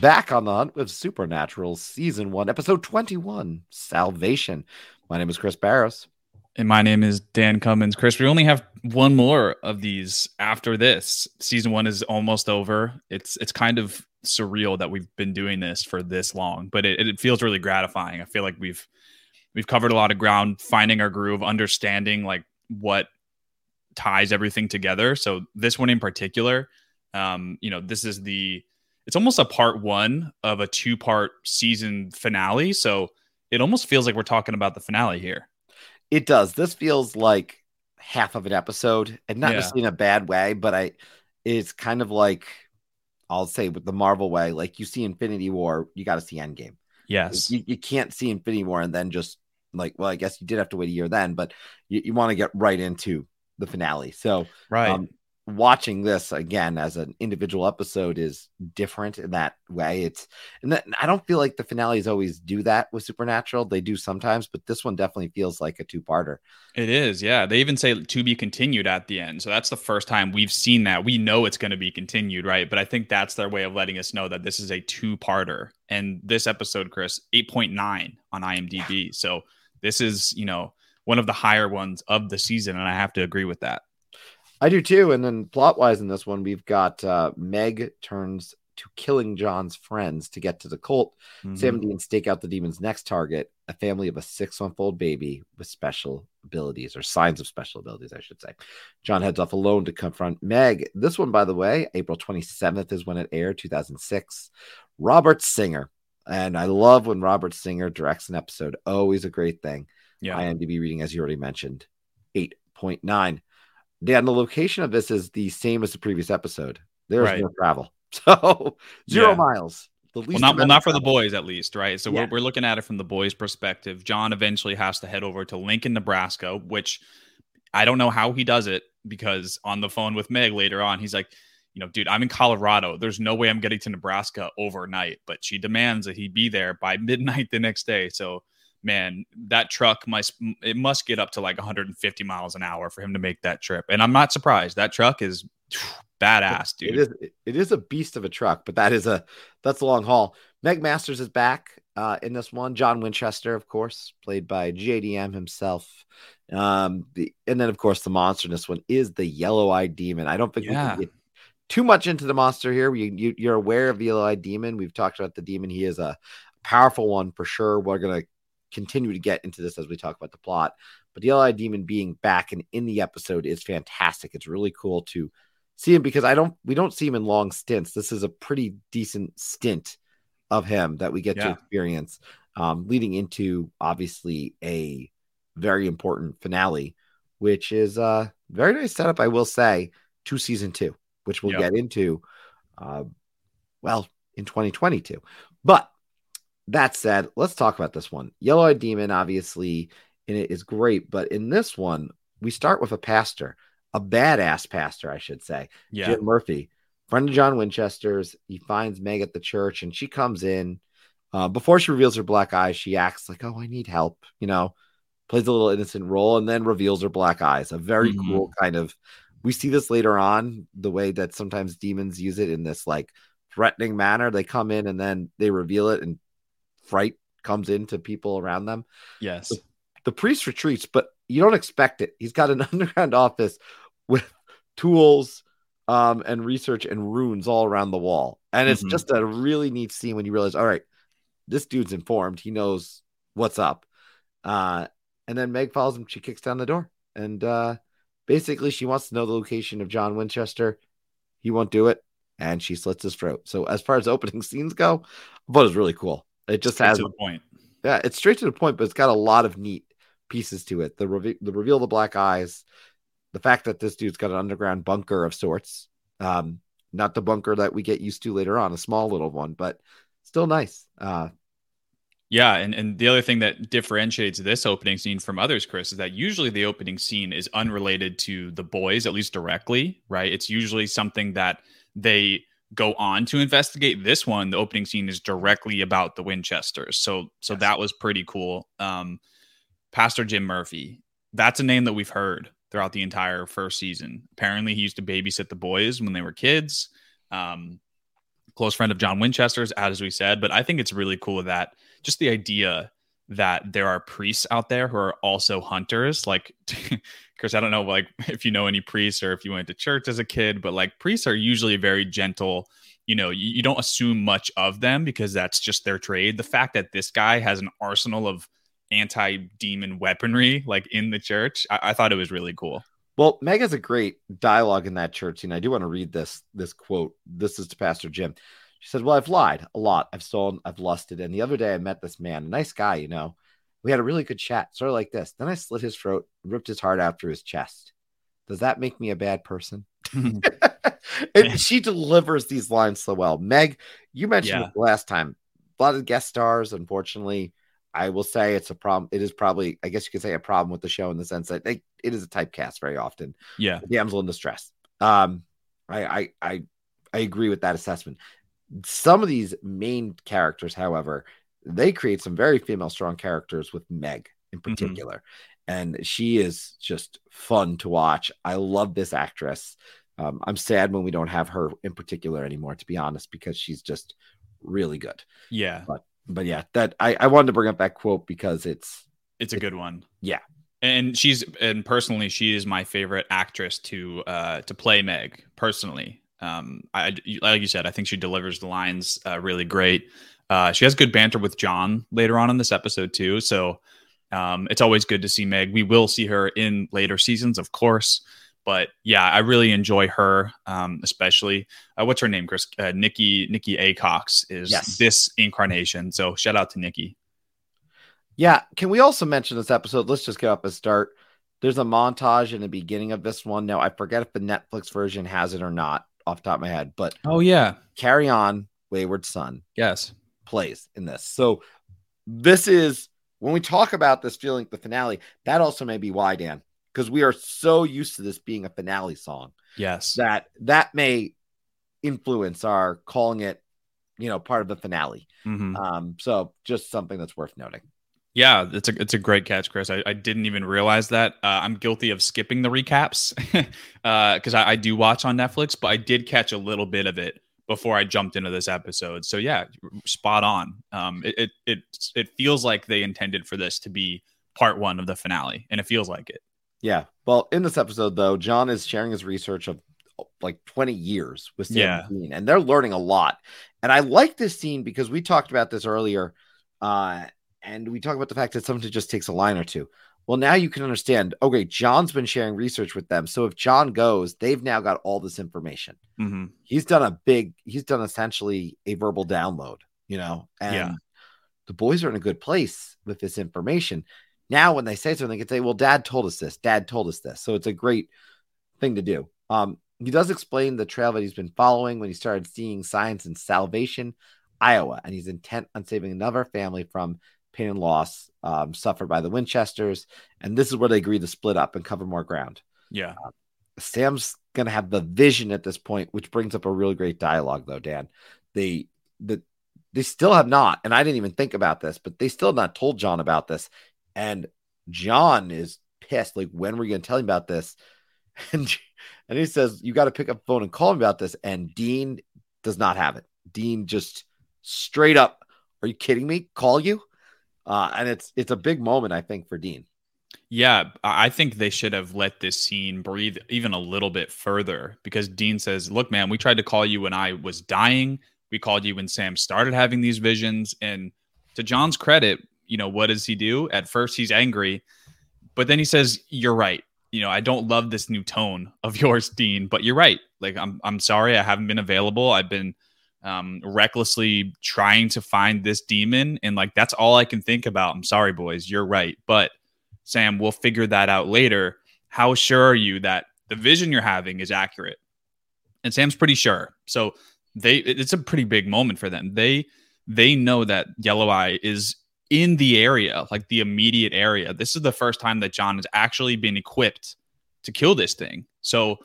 back on the hunt with Supernatural Season 1, Episode 21 Salvation. My name is Chris Barros. And my name is Dan Cummins. Chris, we only have one more of these after this. Season one is almost over. It's it's kind of surreal that we've been doing this for this long, but it, it feels really gratifying. I feel like we've we've covered a lot of ground, finding our groove, understanding like what ties everything together. So this one in particular, um, you know, this is the it's almost a part one of a two part season finale. So it almost feels like we're talking about the finale here. It does. This feels like half of an episode, and not yeah. necessarily in a bad way, but I it's kind of like I'll say with the Marvel way, like you see Infinity War, you got to see Endgame. Yes, you, you can't see Infinity War and then just like, well, I guess you did have to wait a year then, but you, you want to get right into the finale. So, right. Um, watching this again as an individual episode is different in that way. It's and that, I don't feel like the finales always do that with Supernatural. They do sometimes, but this one definitely feels like a two-parter. It is, yeah. They even say to be continued at the end. So that's the first time we've seen that. We know it's going to be continued, right? But I think that's their way of letting us know that this is a two-parter. And this episode, Chris, 8.9 on IMDb. So this is, you know, one of the higher ones of the season and I have to agree with that. I do too. And then plot wise in this one, we've got uh, Meg turns to killing John's friends to get to the Colt. Mm-hmm. Sam and Dean stake out the demon's next target, a family of a six month old baby with special abilities or signs of special abilities, I should say. John heads off alone to confront Meg. This one, by the way, April 27th is when it aired, 2006. Robert Singer. And I love when Robert Singer directs an episode. Always a great thing. Yeah. IMDb reading, as you already mentioned, 8.9. Dan, the location of this is the same as the previous episode. There's right. no travel. So zero yeah. miles. The least well, not, well, not for the boys at least, right? So yeah. we're, we're looking at it from the boys' perspective. John eventually has to head over to Lincoln, Nebraska, which I don't know how he does it because on the phone with Meg later on, he's like, you know, dude, I'm in Colorado. There's no way I'm getting to Nebraska overnight, but she demands that he be there by midnight the next day. So man, that truck must it must get up to like 150 miles an hour for him to make that trip. And I'm not surprised. That truck is badass, dude. It is it is a beast of a truck, but that is a that's a long haul. Meg Masters is back uh, in this one. John Winchester, of course, played by JDM himself. Um, the and then of course the monster in this one is the yellow eyed demon. I don't think yeah. we can get too much into the monster here. You, you you're aware of the yellow eyed demon. We've talked about the demon. He is a powerful one for sure. We're gonna continue to get into this as we talk about the plot. But the Yellow Demon being back and in the episode is fantastic. It's really cool to see him because I don't we don't see him in long stints. This is a pretty decent stint of him that we get yeah. to experience, um, leading into obviously a very important finale, which is a very nice setup, I will say, to season two, which we'll yep. get into, uh, well, in 2022. But that said, let's talk about this one. Yellow Eyed Demon, obviously, in it is great, but in this one, we start with a pastor, a badass pastor, I should say. Yeah. Jim Murphy, friend of John Winchester's. He finds Meg at the church and she comes in. Uh, before she reveals her black eyes, she acts like, Oh, I need help, you know, plays a little innocent role and then reveals her black eyes. A very mm-hmm. cool kind of. We see this later on, the way that sometimes demons use it in this like threatening manner. They come in and then they reveal it and fright comes into people around them. Yes. The, the priest retreats, but you don't expect it. He's got an underground office with tools um, and research and runes all around the wall. And it's mm-hmm. just a really neat scene when you realize, all right, this dude's informed. He knows what's up. Uh, and then Meg follows him. She kicks down the door. And uh, basically, she wants to know the location of John Winchester. He won't do it. And she slits his throat. So, as far as opening scenes go, but it's really cool. It just straight has to the point. Yeah, it's straight to the point, but it's got a lot of neat pieces to it. The the reveal of the black eyes, the fact that this dude's got an underground bunker of sorts. Um, not the bunker that we get used to later on, a small little one, but still nice. Uh, yeah, and, and the other thing that differentiates this opening scene from others, Chris, is that usually the opening scene is unrelated to the boys, at least directly, right? It's usually something that they go on to investigate this one the opening scene is directly about the winchesters so so yes. that was pretty cool um pastor jim murphy that's a name that we've heard throughout the entire first season apparently he used to babysit the boys when they were kids um close friend of John Winchester's, as we said. But I think it's really cool that just the idea that there are priests out there who are also hunters. Like, Chris, I don't know, like if you know any priests or if you went to church as a kid, but like priests are usually very gentle. You know, you, you don't assume much of them because that's just their trade. The fact that this guy has an arsenal of anti-demon weaponry like in the church, I, I thought it was really cool. Well, Meg has a great dialogue in that church and I do want to read this this quote. This is to Pastor Jim. She said, Well, I've lied a lot. I've stolen, I've lusted. And the other day I met this man, a nice guy, you know. We had a really good chat, sort of like this. Then I slit his throat, ripped his heart out through his chest. Does that make me a bad person? and she delivers these lines so well. Meg, you mentioned yeah. last time. A lot of guest stars, unfortunately. I will say it's a problem. It is probably, I guess you could say, a problem with the show in the sense that they, it is a typecast very often. Yeah, damsel in distress. Um, I, I, I, I agree with that assessment. Some of these main characters, however, they create some very female strong characters with Meg in mm-hmm. particular. Mm-hmm. And she is just fun to watch. I love this actress. Um, I'm sad when we don't have her in particular anymore, to be honest, because she's just really good. Yeah. But but yeah, that I, I wanted to bring up that quote because it's it's a good one. Yeah. And she's and personally, she is my favorite actress to uh to play Meg personally. Um, I like you said, I think she delivers the lines uh, really great. Uh, she has good banter with John later on in this episode too. So um, it's always good to see Meg. We will see her in later seasons, of course. But yeah, I really enjoy her, um, especially uh, what's her name, Chris? Uh, Nikki Nicki Aycox is yes. this incarnation. So shout out to Nicki. Yeah, can we also mention this episode? Let's just get up and start. There's a montage in the beginning of this one. Now I forget if the Netflix version has it or not off top of my head, but oh yeah, carry on, Wayward Son. Yes, plays in this. So this is when we talk about this feeling the finale. That also may be why, Dan, because we are so used to this being a finale song. Yes, that that may influence our calling it, you know, part of the finale. Mm-hmm. Um, so just something that's worth noting. Yeah, it's a it's a great catch, Chris. I, I didn't even realize that. Uh, I'm guilty of skipping the recaps because uh, I, I, do watch on Netflix, but I did catch a little bit of it before I jumped into this episode. So yeah, spot on. Um, it, it it it feels like they intended for this to be part one of the finale, and it feels like it. Yeah. Well, in this episode, though, John is sharing his research of like 20 years with Sam yeah. Dean, and they're learning a lot. And I like this scene because we talked about this earlier. Uh, and we talk about the fact that sometimes it just takes a line or two. Well, now you can understand. Okay, John's been sharing research with them, so if John goes, they've now got all this information. Mm-hmm. He's done a big. He's done essentially a verbal download. You know, and yeah. the boys are in a good place with this information. Now, when they say something, they can say, "Well, Dad told us this. Dad told us this." So it's a great thing to do. Um, he does explain the trail that he's been following when he started seeing signs in Salvation, Iowa, and he's intent on saving another family from pain and loss um, suffered by the Winchesters. And this is where they agree to split up and cover more ground. Yeah. Uh, Sam's going to have the vision at this point, which brings up a really great dialogue, though, Dan. They, the, they still have not, and I didn't even think about this, but they still have not told John about this. And John is pissed. Like, when were you going to tell him about this? And, and he says, You got to pick up the phone and call him about this. And Dean does not have it. Dean just straight up, Are you kidding me? Call you? Uh, and it's it's a big moment, I think, for Dean. Yeah, I think they should have let this scene breathe even a little bit further because Dean says, Look, man, we tried to call you when I was dying. We called you when Sam started having these visions. And to John's credit, you know, what does he do? At first, he's angry, but then he says, You're right. You know, I don't love this new tone of yours, Dean, but you're right. Like, I'm, I'm sorry I haven't been available. I've been um, recklessly trying to find this demon. And like, that's all I can think about. I'm sorry, boys. You're right. But Sam, we'll figure that out later. How sure are you that the vision you're having is accurate? And Sam's pretty sure. So they, it's a pretty big moment for them. They, they know that Yellow Eye is in the area, like the immediate area. This is the first time that John has actually been equipped to kill this thing. So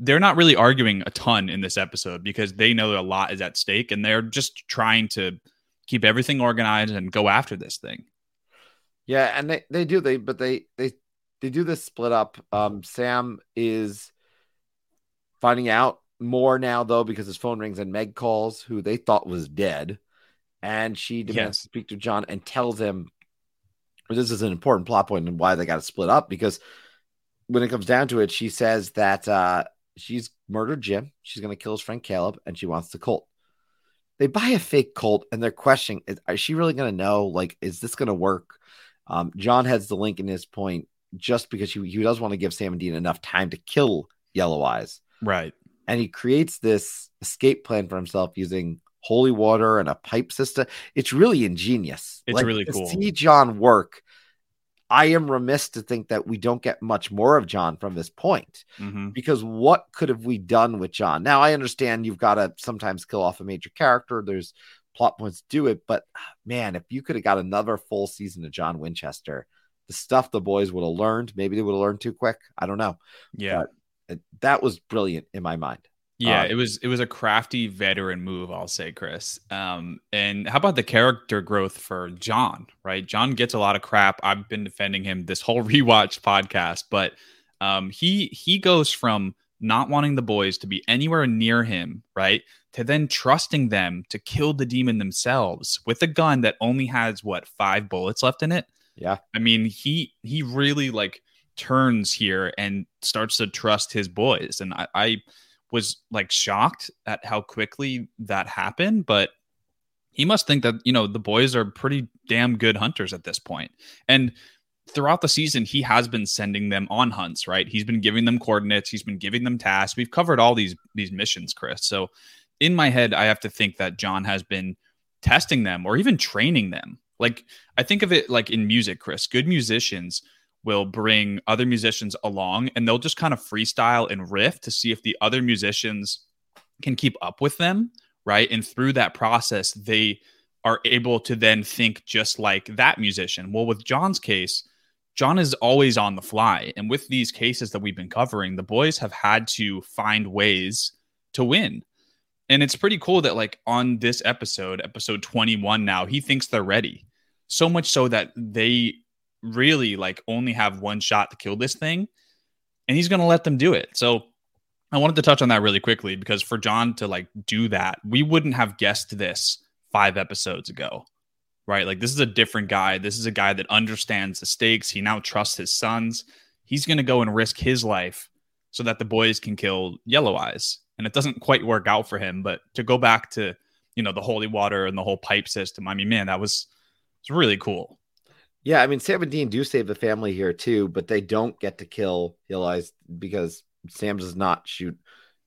they're not really arguing a ton in this episode because they know that a lot is at stake and they're just trying to keep everything organized and go after this thing. Yeah, and they, they do they but they they they do this split up. Um Sam is finding out more now though because his phone rings and Meg calls, who they thought was dead, and she demands Yes. to speak to John and tells him this is an important plot point and why they got to split up because when it comes down to it, she says that uh, she's murdered Jim, she's going to kill his friend Caleb, and she wants the Colt. They buy a fake Colt and they're questioning: Is, is she really going to know? Like, is this going to work? Um, John has the link in his point just because he, he does want to give Sam and Dean enough time to kill Yellow Eyes Right. and he creates this escape plan for himself using holy water and a pipe system. It's really ingenious. It's really to cool. See John work. I am remiss to think that we don't get much more of John from this point hmm because what could have we done with John? Now I understand you've got to sometimes kill off a major character. There's plot points to do it, but ah, man, if you could have got another full season of John Winchester, the stuff the boys would have learned, maybe they would have learned too quick. I don't know. Yeah. Uh, That was brilliant in my mind. Yeah, Uh, it was it was a crafty veteran move, I'll say, Chris. Um, and how about the character growth for John? Right, John gets a lot of crap. I've been defending him this whole rewatch podcast, but um, he he goes from not wanting the boys to be anywhere near him, right, to then trusting them to kill the demon themselves with a gun that only has what five bullets left in it. Yeah. I mean, he he really like turns here and starts to trust his boys, and I. I was like shocked at how quickly that happened, but he must think that, you know, the boys are pretty damn good hunters at this point. And throughout the season, he has been sending them on hunts, right? He's been giving them coordinates, he's been giving them tasks. We've covered all these these missions, Chris. So in my head, I have to think that John has been testing them or even training them. Like I think of it like in music, Chris. Good musicians will bring other musicians along and they'll just kind of freestyle and riff to see if the other musicians can keep up with them, right? And through that process, they are able to then think just like that musician. Well, with John's case, John is always on the fly. And with these cases that we've been covering, the boys have had to find ways to win. And it's pretty cool that, like, on this episode, episode 21 now, he thinks they're ready. So much so that they really like only have one shot to kill this thing and he's going to let them do it. So I wanted to touch on that really quickly because for John to like do that, we wouldn't have guessed this 5 episodes ago. Right? Like this is a different guy. This is a guy that understands the stakes. He now trusts his sons. He's going to go and risk his life so that the boys can kill Yellow Eyes. And it doesn't quite work out for him, but to go back to, you know, the holy water and the whole pipe system. I mean, man, that was it's really cool. Yeah, I mean, Sam and Dean do save the family here too, but they don't get to kill Eli's because Sam does not shoot.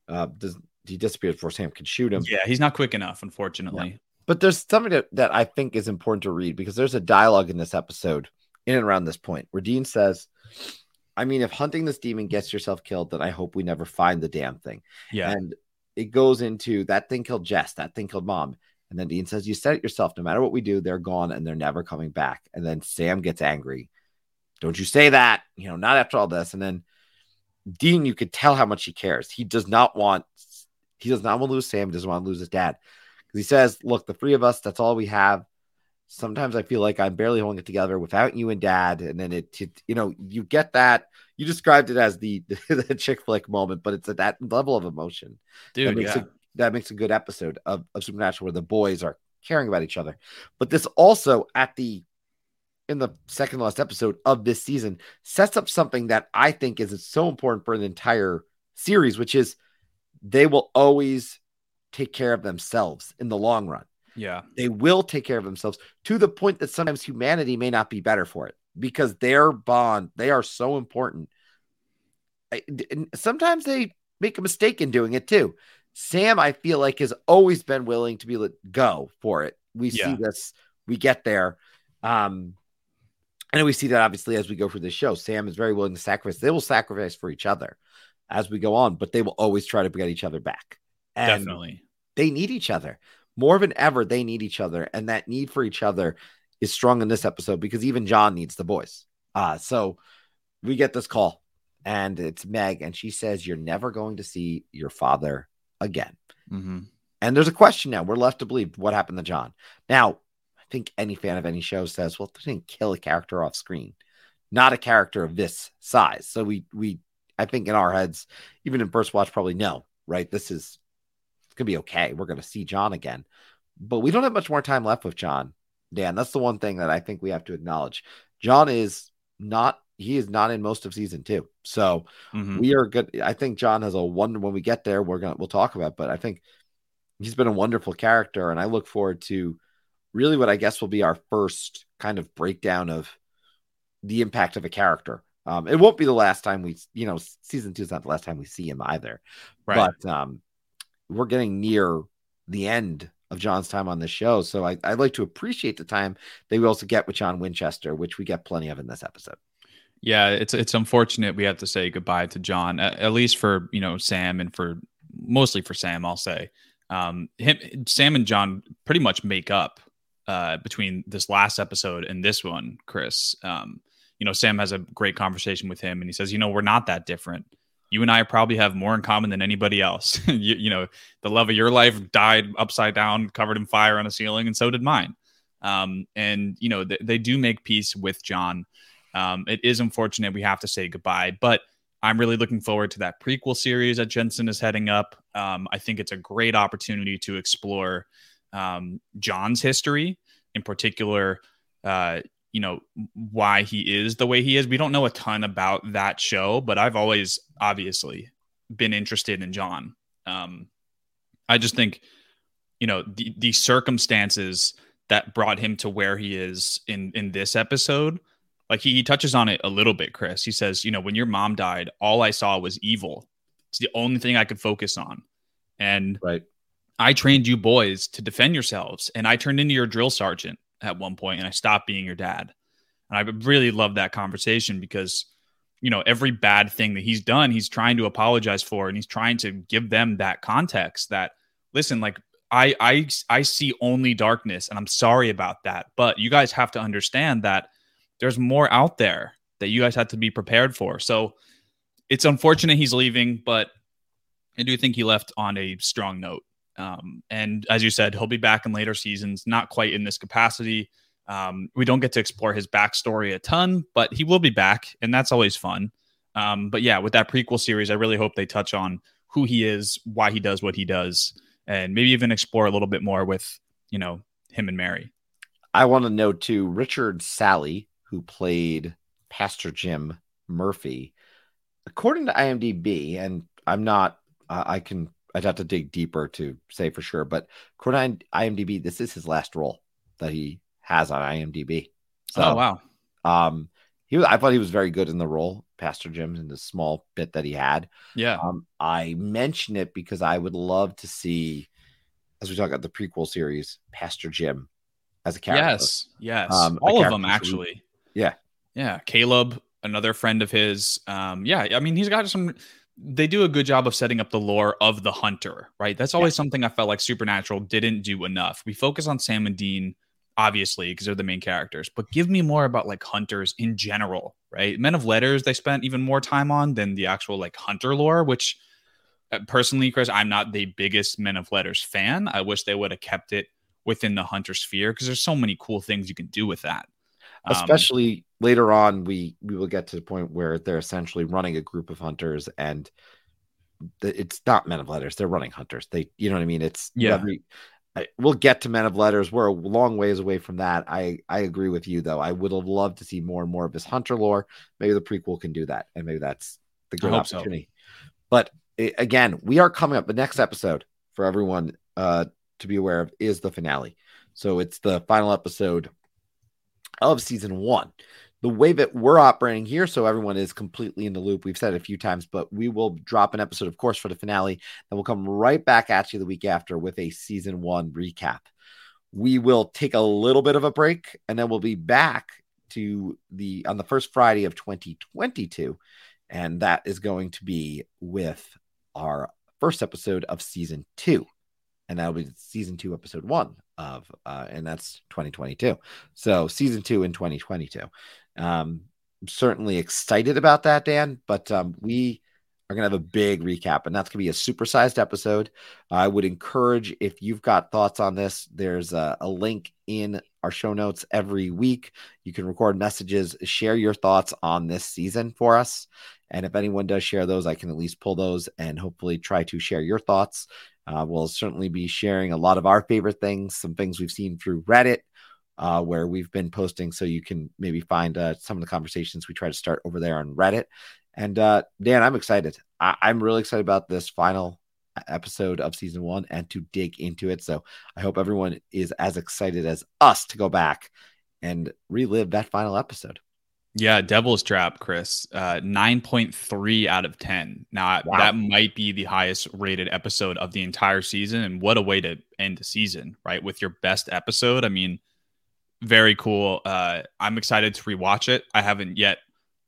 Uh, does he disappears before Sam can shoot him? Yeah, he's not quick enough, unfortunately. But there's something that, that I think is important to read because there's a dialogue in this episode in and around this point where Dean says, I mean, if hunting this demon gets yourself killed, then I hope we never find the damn thing. Yeah. And it goes into that thing killed Jess, that thing killed mom. And then Dean says, You said it yourself. No matter what we do, they're gone and they're never coming back. And then Sam gets angry. Don't you say that? You know, not after all this. And then Dean, you could tell how much he cares. He does not want, he does not want to lose Sam. He doesn't want to lose his dad. Because he says, Look, the three of us, that's all we have. Sometimes I feel like I'm barely holding it together without you and dad. And then it, it you know, you get that. You described it as the, the chick flick moment, but it's at that level of emotion that Dude, makes yeah. a that makes a good episode of, of Supernatural where the boys are caring about each other. But this also at the in the second last episode of this season sets up something that I think is so important for the entire series, which is they will always take care of themselves in the long run. yeah. They will take care of themselves to the point that sometimes humanity may not be better for it because their bond, they are so important. I- sometimes they make a mistake in doing it too. Sam, I feel like, has always been willing to be let go for it. We Yeah. see this, we get there. Um, and we see that obviously as we go through the show. Sam is very willing to sacrifice. They will sacrifice for each other as we go on, but they will always try to get each other back. And Definitely. they need each other more than ever. They need each other, and that need for each other is strong in this episode because even John needs the boys. Uh, so we get this call, and it's Meg, and she says, You're never going to see your father again. hmm And there's a question now. We're left to believe what happened to John. Now, I think any fan of any show says, Well, they didn't kill a character off screen, not a character of this size. So we, we, I think in our heads, even in first watch, probably no, right? This is it's gonna be okay. We're gonna see John again, but we don't have much more time left with John. Dan, that's the one thing that I think we have to acknowledge. John is not he is not in most of season two. So mm-hmm. we are good. I think John has a wonder when we get there, we're gonna we'll talk about, but I think he's been a wonderful character, and I look forward to really what I guess will be our first kind of breakdown of the impact of a character. Um, it won't be the last time we, you know, season two is not the last time we see him either. Right. But um, we're getting near the end of John's time on the show. So I, I'd like to appreciate the time that we also get with John Winchester, which we get plenty of in this episode. Yeah, it's it's unfortunate we have to say goodbye to John, at, at least for you know Sam and for mostly for Sam. I'll say um, him, Sam and John pretty much make up uh, between this last episode and this one, Chris. Um, you know, Sam has a great conversation with him, and he says, you know, we're not that different. You and I probably have more in common than anybody else. you, you, know, the love of your life died upside down, covered in fire on the ceiling, and so did mine. Um, and you know, th- they do make peace with John. Um, it is unfortunate we have to say goodbye, but I'm really looking forward to that prequel series that Jensen is heading up. Um, I think it's a great opportunity to explore um, John's history, in particular, uh, you know, why he is the way he is. We don't know a ton about that show, but I've always obviously been interested in John. Um, I just think, you know, the, the circumstances that brought him to where he is in in this episode like he, he touches on it a little bit chris. He says you know when your mom died all i saw was evil. It's the only thing i could focus on. And right. I trained you boys to defend yourselves, and I turned into your drill sergeant at one point, and I stopped being your dad. And I really love that conversation because, you know, every bad thing that he's done, he's trying to apologize for, and he's trying to give them that context that, listen, like I I I see only darkness, and I'm sorry about that, but you guys have to understand that there's more out there that you guys have to be prepared for. So it's unfortunate he's leaving, but I do think he left on a strong note. Um, and as you said, he'll be back in later seasons, not quite in this capacity. Um, we don't get to explore his backstory a ton, but he will be back, and that's always fun. Um, but yeah, with that prequel series, I really hope they touch on who he is, why he does what he does, and maybe even explore a little bit more with, you know, him and Mary. I want to know too, Richard Sali, who played Pastor Jim Murphy, according to IMDb, and I'm not, uh, I can I'd have to dig deeper to say for sure. But according to IMDb, this is his last role that he has on IMDb. So, oh wow. Um, he was. I thought he was very good in the role, Pastor Jim, in the small bit that he had. Yeah. Um, I mention it because I would love to see, as we talk about the prequel series, Pastor Jim as a character. Yes. Yes. Um, All of them actually. Yeah. Yeah. Caleb, another friend of his. Um, yeah. I mean, he's got some they do a good job of setting up the lore of the hunter, right? That's always yeah. something I felt like Supernatural didn't do enough. We focus on Sam and Dean, obviously, because they're the main characters, but give me more about like hunters in general, right? Men of Letters, they spent even more time on than the actual like hunter lore, which uh, personally, Chris, I'm not the biggest Men of Letters fan. I wish they would have kept it within the hunter sphere because there's so many cool things you can do with that. Um, Especially um, later on, we we will get to the point where they're essentially running a group of hunters, and the, it's not men of letters; they're running hunters. They, you know what I mean? It's yeah. I, we'll get to men of letters. We're a long ways away from that. I I agree with you though. I would have loved to see more and more of this hunter lore. Maybe the prequel can do that, and maybe that's the great opportunity. So. But it, again, we are coming up. The next episode for everyone uh, to be aware of is the finale. So it's the final episode of season one. The way that we're operating here, so everyone is completely in the loop. We've said it a few times, but we will drop an episode, of course, for the finale. and we'll come right back at you the week after with a season one recap. We will take a little bit of a break and then we'll be back to the on the first Friday of 2022. And that is going to be with our first episode of season two. And that'll be season two, episode one of, uh, and that's 2022. So season two in 2022. Um, I'm certainly excited about that, Dan, but um, we are going to have a big recap, and that's going to be a supersized episode. I would encourage if you've got thoughts on this, there's a, a link in our show notes every week. You can record messages, share your thoughts on this season for us. And if anyone does share those, I can at least pull those and hopefully try to share your thoughts. Uh, we'll certainly be sharing a lot of our favorite things, some things we've seen through Reddit, uh, where we've been posting. So you can maybe find uh, some of the conversations we try to start over there on Reddit. And uh, Dan, I'm excited. I- I'm really excited about this final episode of season one and to dig into it. So I hope everyone is as excited as us to go back and relive that final episode. Yeah, Devil's Trap, Chris. Uh, 9.3 out of 10. Now, wow. that might be the highest rated episode of the entire season. And what a way to end the season, right? With your best episode. I mean, very cool. Uh, I'm excited to rewatch it. I haven't yet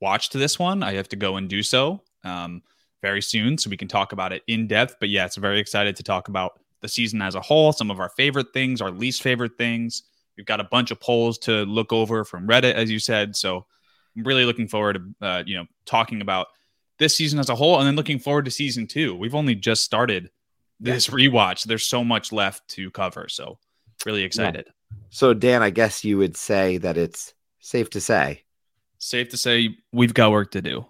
watched this one. I have to go and do so um, very soon so we can talk about it in depth. But yeah, it's very excited to talk about the season as a whole, some of our favorite things, our least favorite things. We've got a bunch of polls to look over from Reddit, as you said. So I'm really looking forward to uh, you know talking about this season as a whole, and then looking forward to season two. We've only just started this rewatch. There's so much left to cover, so really excited. Yeah. So Dan, I guess you would say that it's safe to say, safe to say we've got work to do.